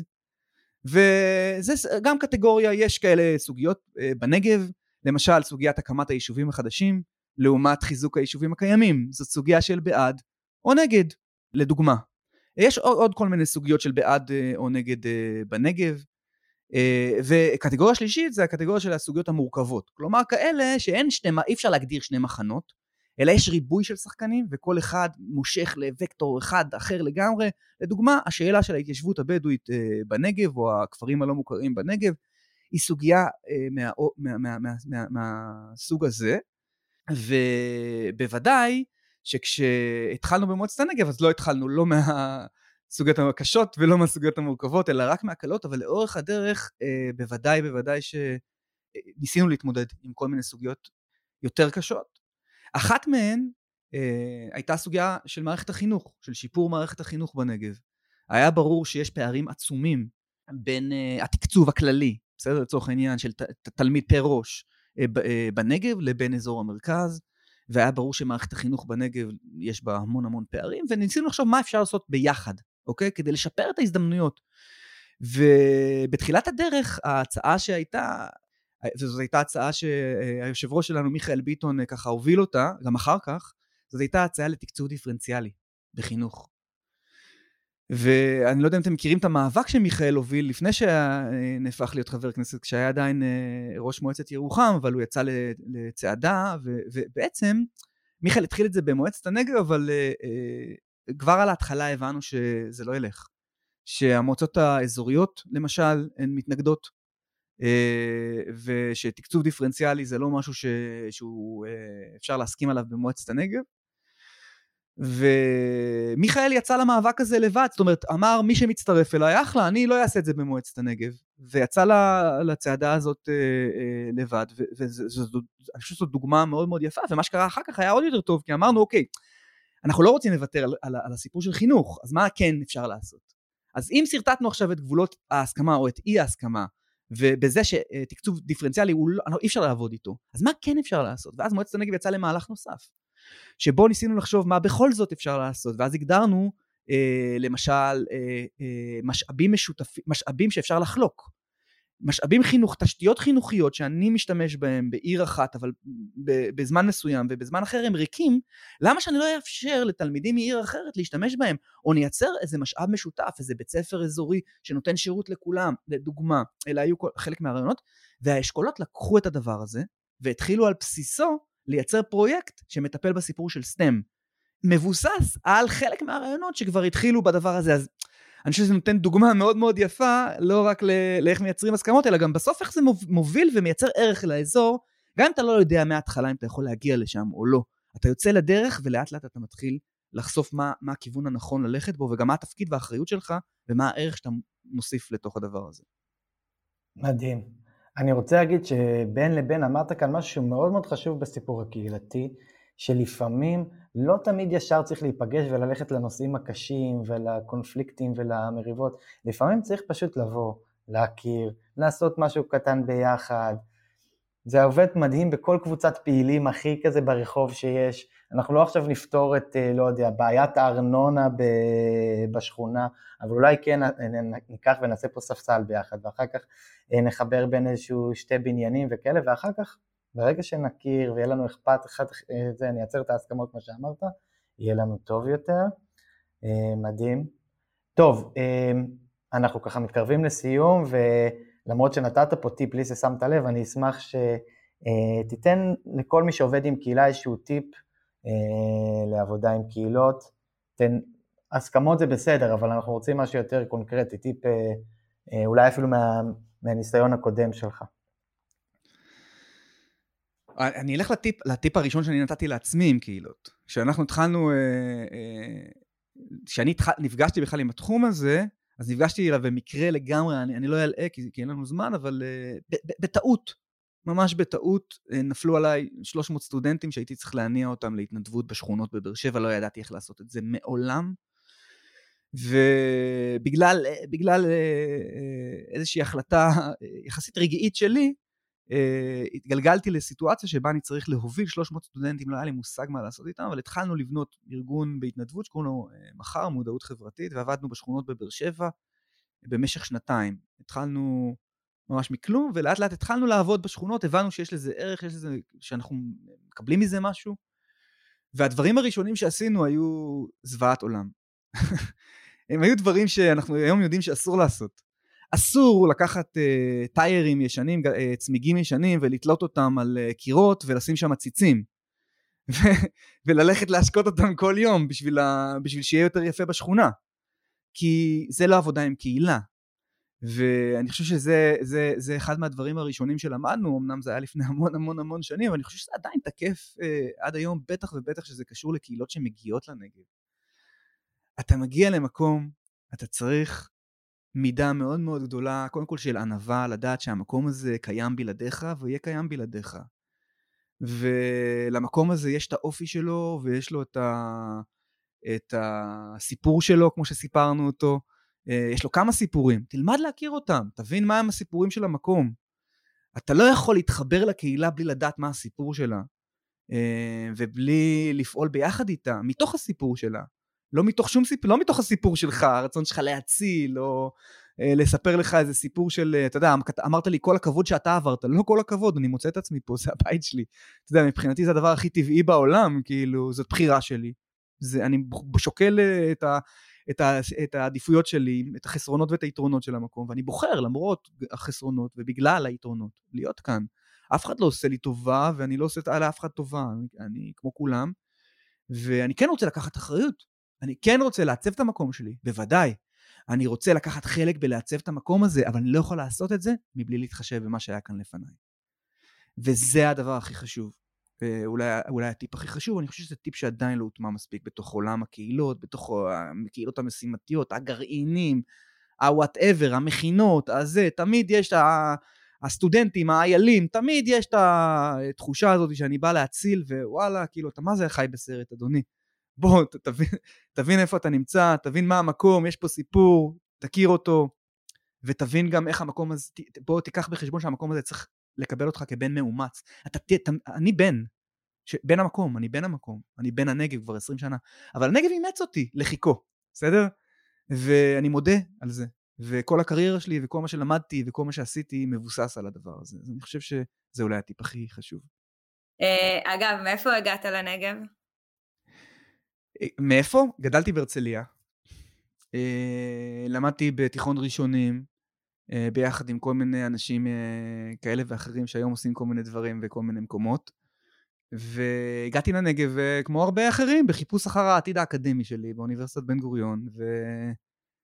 וזה גם קטגוריה, יש כאלה סוגיות אה, בנגב, למשל סוגיית הקמת היישובים החדשים לעומת חיזוק היישובים הקיימים, זאת סוגיה של בעד או נגד, לדוגמה. יש עוד, עוד כל מיני סוגיות של בעד אה, או נגד אה, בנגב, וקטגוריה שלישית זה הקטגוריה של הסוגיות המורכבות, כלומר כאלה שאין שני, אי אפשר להגדיר שני מחנות, אלא יש ריבוי של שחקנים וכל אחד מושך לוקטור אחד אחר לגמרי. לדוגמה, השאלה של ההתיישבות הבדואית אה, בנגב או הכפרים הלא מוכרים בנגב היא סוגיה אה, מה, מה, מה, מה, מה, מהסוג הזה, ובוודאי שכשהתחלנו במועצת הנגב אז לא התחלנו לא מהסוגיות הקשות ולא מהסוגיות המורכבות אלא רק מהקלות, אבל לאורך הדרך אה, בוודאי בוודאי שניסינו להתמודד עם כל מיני סוגיות יותר קשות אחת מהן אה, הייתה סוגיה של מערכת החינוך, של שיפור מערכת החינוך בנגב. היה ברור שיש פערים עצומים בין אה, התקצוב הכללי, בסדר? לצורך העניין של ת, ת, תלמיד פר ראש אה, אה, בנגב לבין אזור המרכז, והיה ברור שמערכת החינוך בנגב יש בה המון המון פערים, וניסינו לחשוב מה אפשר לעשות ביחד, אוקיי? כדי לשפר את ההזדמנויות. ובתחילת הדרך ההצעה שהייתה וזאת הייתה הצעה שהיושב ראש שלנו מיכאל ביטון ככה הוביל אותה, גם אחר כך, זאת הייתה הצעה לתקצוב דיפרנציאלי בחינוך. ואני לא יודע אם אתם מכירים את המאבק שמיכאל הוביל לפני שנהפך להיות חבר כנסת, כשהיה עדיין אה, ראש מועצת ירוחם, אבל הוא יצא לצעדה, ובעצם מיכאל התחיל את זה במועצת הנגב, אבל אה, כבר על ההתחלה הבנו שזה לא ילך. שהמועצות האזוריות, למשל, הן מתנגדות אה, ושתקצוב דיפרנציאלי זה לא משהו ש... שהוא אה, אפשר להסכים עליו במועצת הנגב. ומיכאל יצא למאבק הזה לבד, זאת אומרת, אמר מי שמצטרף אליי, אחלה, אני לא אעשה את זה במועצת הנגב. ויצא לצעדה הזאת אה, לבד, ואני חושב שזו דוגמה מאוד מאוד יפה, ומה שקרה אחר כך היה עוד יותר טוב, כי אמרנו, אוקיי, אנחנו לא רוצים לוותר על, על, על הסיפור של חינוך, אז מה כן אפשר לעשות? אז אם שרטטנו עכשיו את גבולות ההסכמה או את אי ההסכמה ובזה שתקצוב דיפרנציאלי הוא לא, אי אפשר לעבוד איתו. אז מה כן אפשר לעשות? ואז מועצת הנגב יצאה למהלך נוסף, שבו ניסינו לחשוב מה בכל זאת אפשר לעשות, ואז הגדרנו אה, למשל אה, אה, משאבים משותפים, משאבים שאפשר לחלוק. משאבים חינוך, תשתיות חינוכיות שאני משתמש בהם בעיר אחת אבל בזמן מסוים ובזמן אחר הם ריקים, למה שאני לא אאפשר לתלמידים מעיר אחרת להשתמש בהם? או נייצר איזה משאב משותף, איזה בית ספר אזורי שנותן שירות לכולם, לדוגמה, אלה היו חלק מהרעיונות, והאשכולות לקחו את הדבר הזה והתחילו על בסיסו לייצר פרויקט שמטפל בסיפור של סטם. מבוסס על חלק מהרעיונות שכבר התחילו בדבר הזה, אז אני חושב שזה נותן דוגמה מאוד מאוד יפה, לא רק לאיך מייצרים הסכמות, אלא גם בסוף איך זה מוביל ומייצר ערך לאזור, גם אם אתה לא יודע מההתחלה אם אתה יכול להגיע לשם או לא. אתה יוצא לדרך ולאט לאט אתה מתחיל לחשוף מה, מה הכיוון הנכון ללכת בו, וגם מה התפקיד והאחריות שלך, ומה הערך שאתה מוסיף לתוך הדבר הזה. מדהים. אני רוצה להגיד שבין לבין אמרת כאן משהו מאוד מאוד חשוב בסיפור הקהילתי, שלפעמים לא תמיד ישר צריך להיפגש וללכת לנושאים הקשים ולקונפליקטים ולמריבות, לפעמים צריך פשוט לבוא, להכיר, לעשות משהו קטן ביחד. זה עובד מדהים בכל קבוצת פעילים הכי כזה ברחוב שיש. אנחנו לא עכשיו נפתור את, אה, לא יודע, בעיית הארנונה בשכונה, אבל אולי כן ניקח ונעשה פה ספסל ביחד, ואחר כך אה, נחבר בין איזשהו שתי בניינים וכאלה, ואחר כך ברגע שנכיר ויהיה לנו אכפת אחד אה, זה, נייצר את ההסכמות כמו שאמרת, יהיה לנו טוב יותר. אה, מדהים. טוב, אנחנו ככה מתקרבים לסיום, ולמרות שנתת פה טיפ בלי ששמת לב, אני אשמח שתיתן לכל מי שעובד עם קהילה איזשהו טיפ לעבודה עם קהילות. תן, הסכמות זה בסדר, אבל אנחנו רוצים משהו יותר קונקרטי, טיפ אולי אפילו מה, מהניסיון הקודם שלך. אני אלך לטיפ, לטיפ הראשון שאני נתתי לעצמי עם קהילות. כשאנחנו התחלנו, כשאני נפגשתי בכלל עם התחום הזה, אז נפגשתי אליו במקרה לגמרי, אני, אני לא אלאה כי, כי אין לנו זמן, אבל uh, בטעות, ממש בטעות, uh, נפלו עליי 300 סטודנטים שהייתי צריך להניע אותם להתנדבות בשכונות בבאר שבע, לא ידעתי איך לעשות את זה מעולם. ובגלל בגלל, uh, איזושהי החלטה יחסית רגעית שלי, התגלגלתי לסיטואציה שבה אני צריך להוביל 300 סטודנטים, לא היה לי מושג מה לעשות איתם, אבל התחלנו לבנות ארגון בהתנדבות שקוראים לו מחר, מודעות חברתית, ועבדנו בשכונות בבאר שבע במשך שנתיים. התחלנו ממש מכלום, ולאט לאט התחלנו לעבוד בשכונות, הבנו שיש לזה ערך, שיש לזה, שאנחנו מקבלים מזה משהו, והדברים הראשונים שעשינו היו זוועת עולם. [LAUGHS] הם היו דברים שאנחנו היום יודעים שאסור לעשות. אסור לקחת uh, טיירים ישנים, uh, צמיגים ישנים ולתלות אותם על uh, קירות ולשים שם עציצים. [LAUGHS] וללכת להשקות אותם כל יום בשביל, ה... בשביל שיהיה יותר יפה בשכונה. כי זה לא עבודה עם קהילה. ואני חושב שזה זה, זה אחד מהדברים הראשונים שלמדנו, אמנם זה היה לפני המון המון המון שנים, אבל אני חושב שזה עדיין תקף uh, עד היום, בטח ובטח שזה קשור לקהילות שמגיעות לנגב. אתה מגיע למקום, אתה צריך מידה מאוד מאוד גדולה, קודם כל של ענווה, לדעת שהמקום הזה קיים בלעדיך ויהיה קיים בלעדיך. ולמקום הזה יש את האופי שלו ויש לו את, ה... את הסיפור שלו כמו שסיפרנו אותו. אה, יש לו כמה סיפורים, תלמד להכיר אותם, תבין מהם הסיפורים של המקום. אתה לא יכול להתחבר לקהילה בלי לדעת מה הסיפור שלה, אה, ובלי לפעול ביחד איתה, מתוך הסיפור שלה. לא מתוך שום סיפור, לא מתוך הסיפור שלך, הרצון שלך להציל, או אה, לספר לך איזה סיפור של, אתה יודע, אמרת לי כל הכבוד שאתה עברת, לא כל הכבוד, אני מוצא את עצמי פה, זה הבית שלי. אתה יודע, מבחינתי זה הדבר הכי טבעי בעולם, כאילו, זאת בחירה שלי. זה, אני שוקל את, ה, את, ה, את העדיפויות שלי, את החסרונות ואת היתרונות של המקום, ואני בוחר, למרות החסרונות ובגלל היתרונות, להיות כאן. אף אחד לא עושה לי טובה, ואני לא עושה לאף אחד טובה, אני, אני כמו כולם, ואני כן רוצה לקחת אחריות. אני כן רוצה לעצב את המקום שלי, בוודאי. אני רוצה לקחת חלק בלעצב את המקום הזה, אבל אני לא יכול לעשות את זה מבלי להתחשב במה שהיה כאן לפניי. וזה הדבר הכי חשוב. אולי, אולי הטיפ הכי חשוב, אני חושב שזה טיפ שעדיין לא הוטמע מספיק בתוך עולם הקהילות, בתוך הקהילות המשימתיות, הגרעינים, ה-whatever, המכינות, הזה, תמיד יש את ה... הסטודנטים, האיילים, תמיד יש את התחושה הזאת שאני בא להציל, ווואלה, כאילו, אתה מה זה חי בסרט, אדוני? בוא, תבין, תבין איפה אתה נמצא, תבין מה המקום, יש פה סיפור, תכיר אותו, ותבין גם איך המקום הזה, בוא תיקח בחשבון שהמקום הזה צריך לקבל אותך כבן מאומץ. אתה, ת, אני בן, ש, בן המקום, אני בן המקום, אני בן הנגב כבר 20 שנה, אבל הנגב אימץ אותי לחיכו, בסדר? ואני מודה על זה. וכל הקריירה שלי וכל מה שלמדתי וכל מה שעשיתי מבוסס על הדבר הזה. אז אני חושב שזה אולי הטיפ הכי חשוב. אה, אגב, מאיפה הגעת לנגב? מאיפה? גדלתי בהרצליה. אה, למדתי בתיכון ראשונים, אה, ביחד עם כל מיני אנשים אה, כאלה ואחרים שהיום עושים כל מיני דברים בכל מיני מקומות. והגעתי לנגב כמו הרבה אחרים בחיפוש אחר העתיד האקדמי שלי באוניברסיטת בן גוריון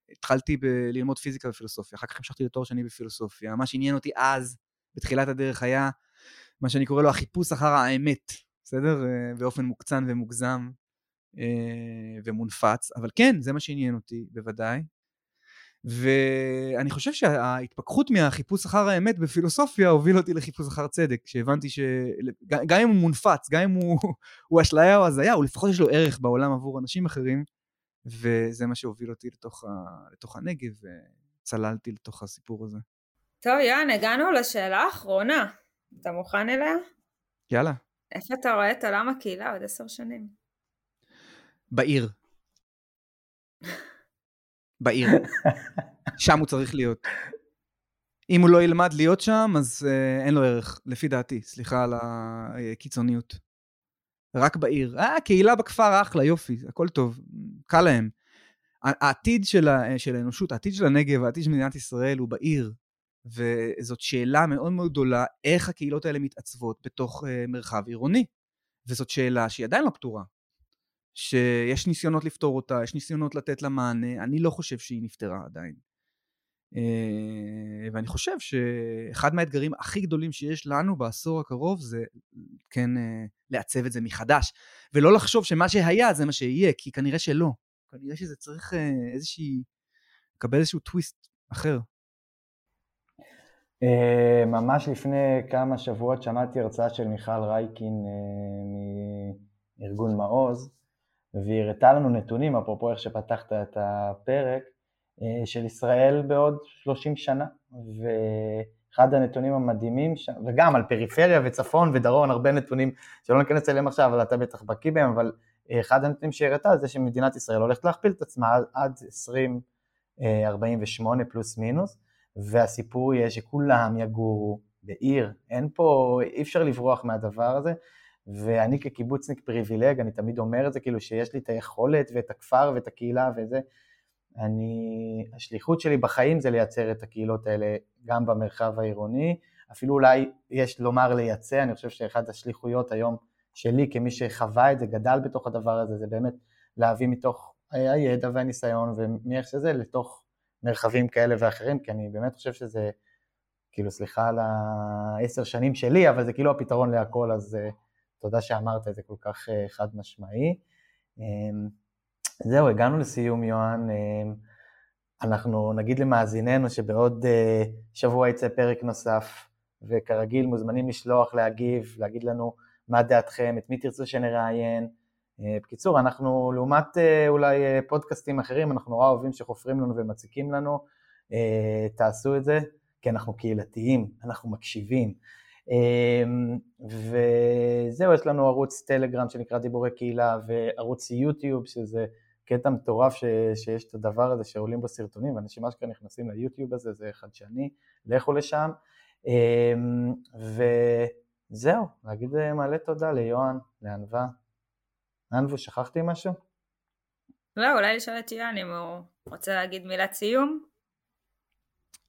והתחלתי ב- ללמוד פיזיקה ופילוסופיה אחר כך המשכתי לתואר שני בפילוסופיה מה שעניין אותי אז בתחילת הדרך היה מה שאני קורא לו החיפוש אחר האמת בסדר באופן מוקצן ומוגזם אה, ומונפץ, אבל כן, זה מה שעניין אותי, בוודאי. ואני חושב שההתפכחות מהחיפוש אחר האמת בפילוסופיה הוביל אותי לחיפוש אחר צדק, שהבנתי שגם אם הוא מונפץ, גם אם הוא, [LAUGHS] הוא אשליה או הזיה, הוא לפחות יש לו ערך בעולם עבור אנשים אחרים, וזה מה שהוביל אותי לתוך, ה, לתוך הנגב, וצללתי לתוך הסיפור הזה. טוב, יואן, הגענו לשאלה האחרונה. אתה מוכן אליה? יאללה. איפה אתה רואה את עולם הקהילה עוד עשר שנים? בעיר. בעיר. שם הוא צריך להיות. אם הוא לא ילמד להיות שם, אז uh, אין לו ערך, לפי דעתי. סליחה על הקיצוניות. רק בעיר. אה, קהילה בכפר אחלה, יופי, הכל טוב, קל להם. העתיד של, ה, של האנושות, העתיד של הנגב, העתיד של מדינת ישראל הוא בעיר, וזאת שאלה מאוד מאוד גדולה, איך הקהילות האלה מתעצבות בתוך uh, מרחב עירוני. וזאת שאלה שהיא עדיין לא פתורה. שיש ניסיונות לפתור אותה, יש ניסיונות לתת לה מענה, אני לא חושב שהיא נפתרה עדיין. Uh, ואני חושב שאחד מהאתגרים הכי גדולים שיש לנו בעשור הקרוב זה כן uh, לעצב את זה מחדש, ולא לחשוב שמה שהיה זה מה שיהיה, כי כנראה שלא. כנראה שזה צריך uh, איזושהי, לקבל איזשהו טוויסט אחר. אה, ממש לפני כמה שבועות שמעתי הרצאה של מיכל רייקין אה, מארגון מעוז, והיא הראתה לנו נתונים, אפרופו איך שפתחת את הפרק, אה, של ישראל בעוד 30 שנה, ואחד הנתונים המדהימים, וגם על פריפריה וצפון ודרום, הרבה נתונים שלא ניכנס אליהם עכשיו, אבל אתה בטח בקיא בהם, אבל אחד הנתונים שהיא הראתה זה שמדינת ישראל הולכת להכפיל את עצמה עד 2048 פלוס מינוס, והסיפור יהיה שכולם יגורו בעיר, אין פה, אי אפשר לברוח מהדבר הזה, ואני כקיבוצניק פריבילג, אני תמיד אומר את זה, כאילו שיש לי את היכולת ואת הכפר ואת הקהילה וזה, אני, השליחות שלי בחיים זה לייצר את הקהילות האלה גם במרחב העירוני, אפילו אולי יש לומר לייצא, אני חושב שאחת השליחויות היום שלי כמי שחווה את זה, גדל בתוך הדבר הזה, זה באמת להביא מתוך הידע והניסיון ומאיך שזה לתוך מרחבים כאלה ואחרים, כי אני באמת חושב שזה, כאילו, סליחה על העשר שנים שלי, אבל זה כאילו הפתרון להכל, אז uh, תודה שאמרת את זה כל כך uh, חד משמעי. Um, זהו, הגענו לסיום, יוהן. Um, אנחנו נגיד למאזיננו שבעוד uh, שבוע יצא פרק נוסף, וכרגיל מוזמנים לשלוח, להגיב, להגיד לנו מה דעתכם, את מי תרצו שנראיין. אה, בקיצור, אנחנו לעומת אה, אולי אה, פודקאסטים אחרים, אנחנו נורא אוהבים שחופרים לנו ומציקים לנו, תעשו את זה, כי אנחנו קהילתיים, אנחנו מקשיבים. וזהו, יש לנו ערוץ טלגרם שנקרא דיבורי קהילה, וערוץ יוטיוב, שזה קטע מטורף ש, שיש את הדבר הזה שעולים בו סרטונים, ואנשים אשכרה נכנסים ליוטיוב הזה, זה חדשני, לכו לשם. וזהו, להגיד מלא תודה ליוהן, לענווה. אנבו, שכחתי משהו? לא, אולי לשאול את יואן אם הוא רוצה להגיד מילת סיום.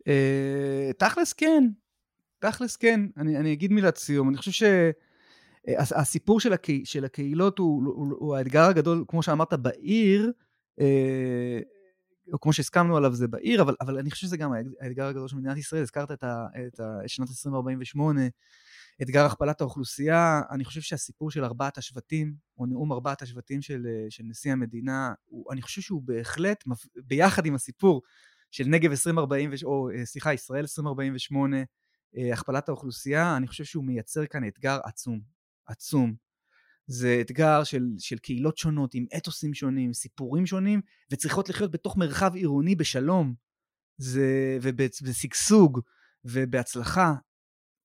אה, תכלס כן, תכלס כן, אני, אני אגיד מילת סיום. אני חושב שהסיפור של, הקה, של הקהילות הוא, הוא, הוא האתגר הגדול, כמו שאמרת, בעיר, אה, או כמו שהסכמנו עליו זה בעיר, אבל, אבל אני חושב שזה גם האתגר הגדול של מדינת ישראל, הזכרת את, ה, את, ה, את שנת 2048, אתגר הכפלת האוכלוסייה, אני חושב שהסיפור של ארבעת השבטים, או נאום ארבעת השבטים של, אה, של נשיא המדינה, הוא, אני חושב שהוא בהחלט, ביחד עם הסיפור של נגב 2040, או אה, סליחה, ישראל 2048, אה, הכפלת האוכלוסייה, אני חושב שהוא מייצר כאן אתגר עצום, עצום. זה אתגר של, של קהילות שונות, עם אתוסים שונים, סיפורים שונים, וצריכות לחיות בתוך מרחב עירוני בשלום, זה, ובשגשוג ובהצלחה.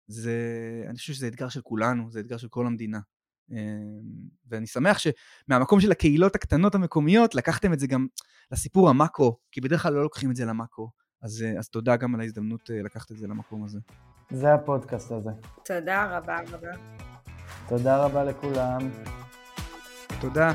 זה, אני חושב שזה אתגר של כולנו, זה אתגר של כל המדינה. אמ, ואני שמח שמהמקום של הקהילות הקטנות המקומיות, לקחתם את זה גם לסיפור המאקרו, כי בדרך כלל לא לוקחים את זה למאקרו. אז, אה, אז תודה גם על ההזדמנות אה, לקחת את זה למקום הזה. זה הפודקאסט הזה. תודה רבה רבה. תודה רבה לכולם. תודה.